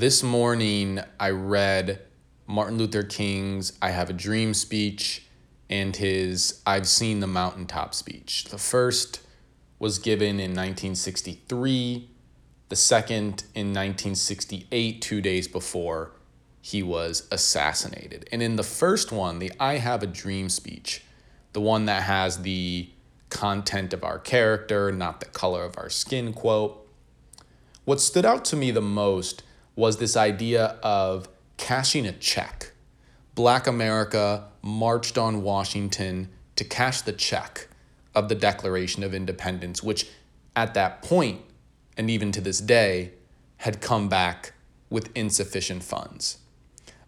This morning, I read Martin Luther King's I Have a Dream speech and his I've Seen the Mountaintop speech. The first was given in 1963, the second in 1968, two days before he was assassinated. And in the first one, the I Have a Dream speech, the one that has the content of our character, not the color of our skin quote, what stood out to me the most was this idea of cashing a check. Black America marched on Washington to cash the check of the Declaration of Independence, which at that point, and even to this day, had come back with insufficient funds.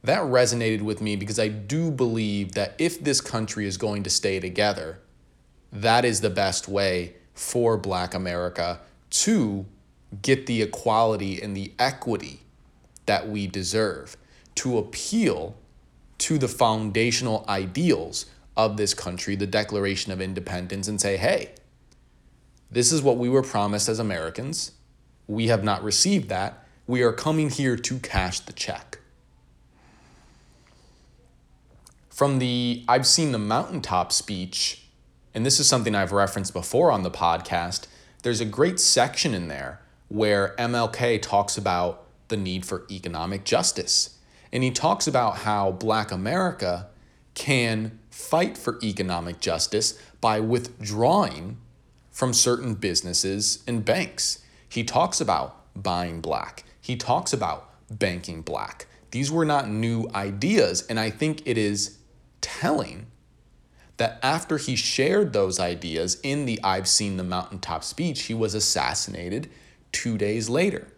That resonated with me because I do believe that if this country is going to stay together, that is the best way for Black America to get the equality and the equity that we deserve, to appeal to the foundational ideals of this country, the Declaration of Independence, and say, hey, this is what we were promised as Americans. We have not received that. We are coming here to cash the check. From the I've seen the mountaintop speech, and this is something I've referenced before on the podcast, there's a great section in there where MLK talks about the need for economic justice. And he talks about how Black America can fight for economic justice by withdrawing from certain businesses and banks. He talks about buying black, he talks about banking black. These were not new ideas, and I think it is telling that after he shared those ideas in the I've Seen the Mountaintop speech, he was assassinated two days later.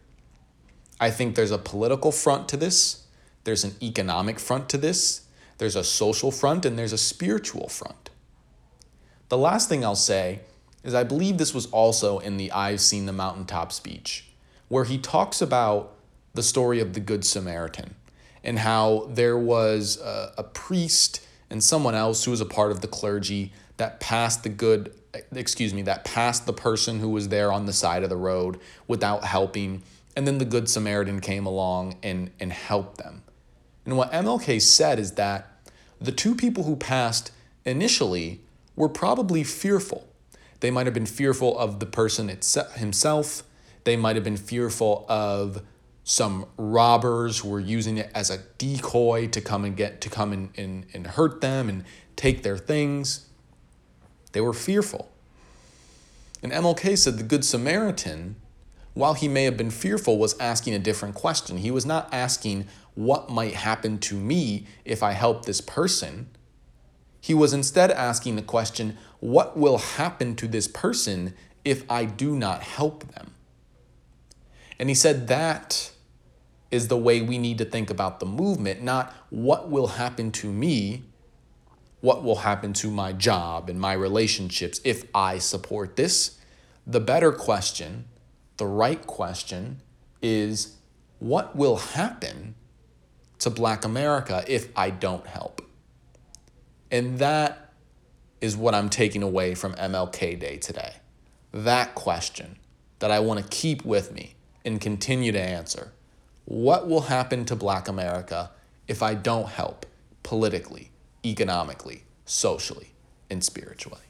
I think there's a political front to this, there's an economic front to this, there's a social front, and there's a spiritual front. The last thing I'll say is I believe this was also in the I've Seen the Mountaintop speech, where he talks about the story of the Good Samaritan and how there was a, a priest and someone else who was a part of the clergy that passed the good excuse me that passed the person who was there on the side of the road without helping and then the Good Samaritan came along and, and helped them. And what MLK said is that the two people who passed initially were probably fearful. They might have been fearful of the person itself, himself. They might have been fearful of some robbers who were using it as a decoy to come and get to come and, and, and hurt them and take their things. They were fearful. And MLK said the Good Samaritan while he may have been fearful, was asking a different question. He was not asking what might happen to me if I help this person. He was instead asking the question, what will happen to this person if I do not help them? And he said that is the way we need to think about the movement, not what will happen to me, what will happen to my job and my relationships if I support this. The better question the right question is what will happen to Black America if I don't help? And that is what I'm taking away from MLK Day today. That question that I want to keep with me and continue to answer. What will happen to Black America if I don't help politically, economically, socially, and spiritually?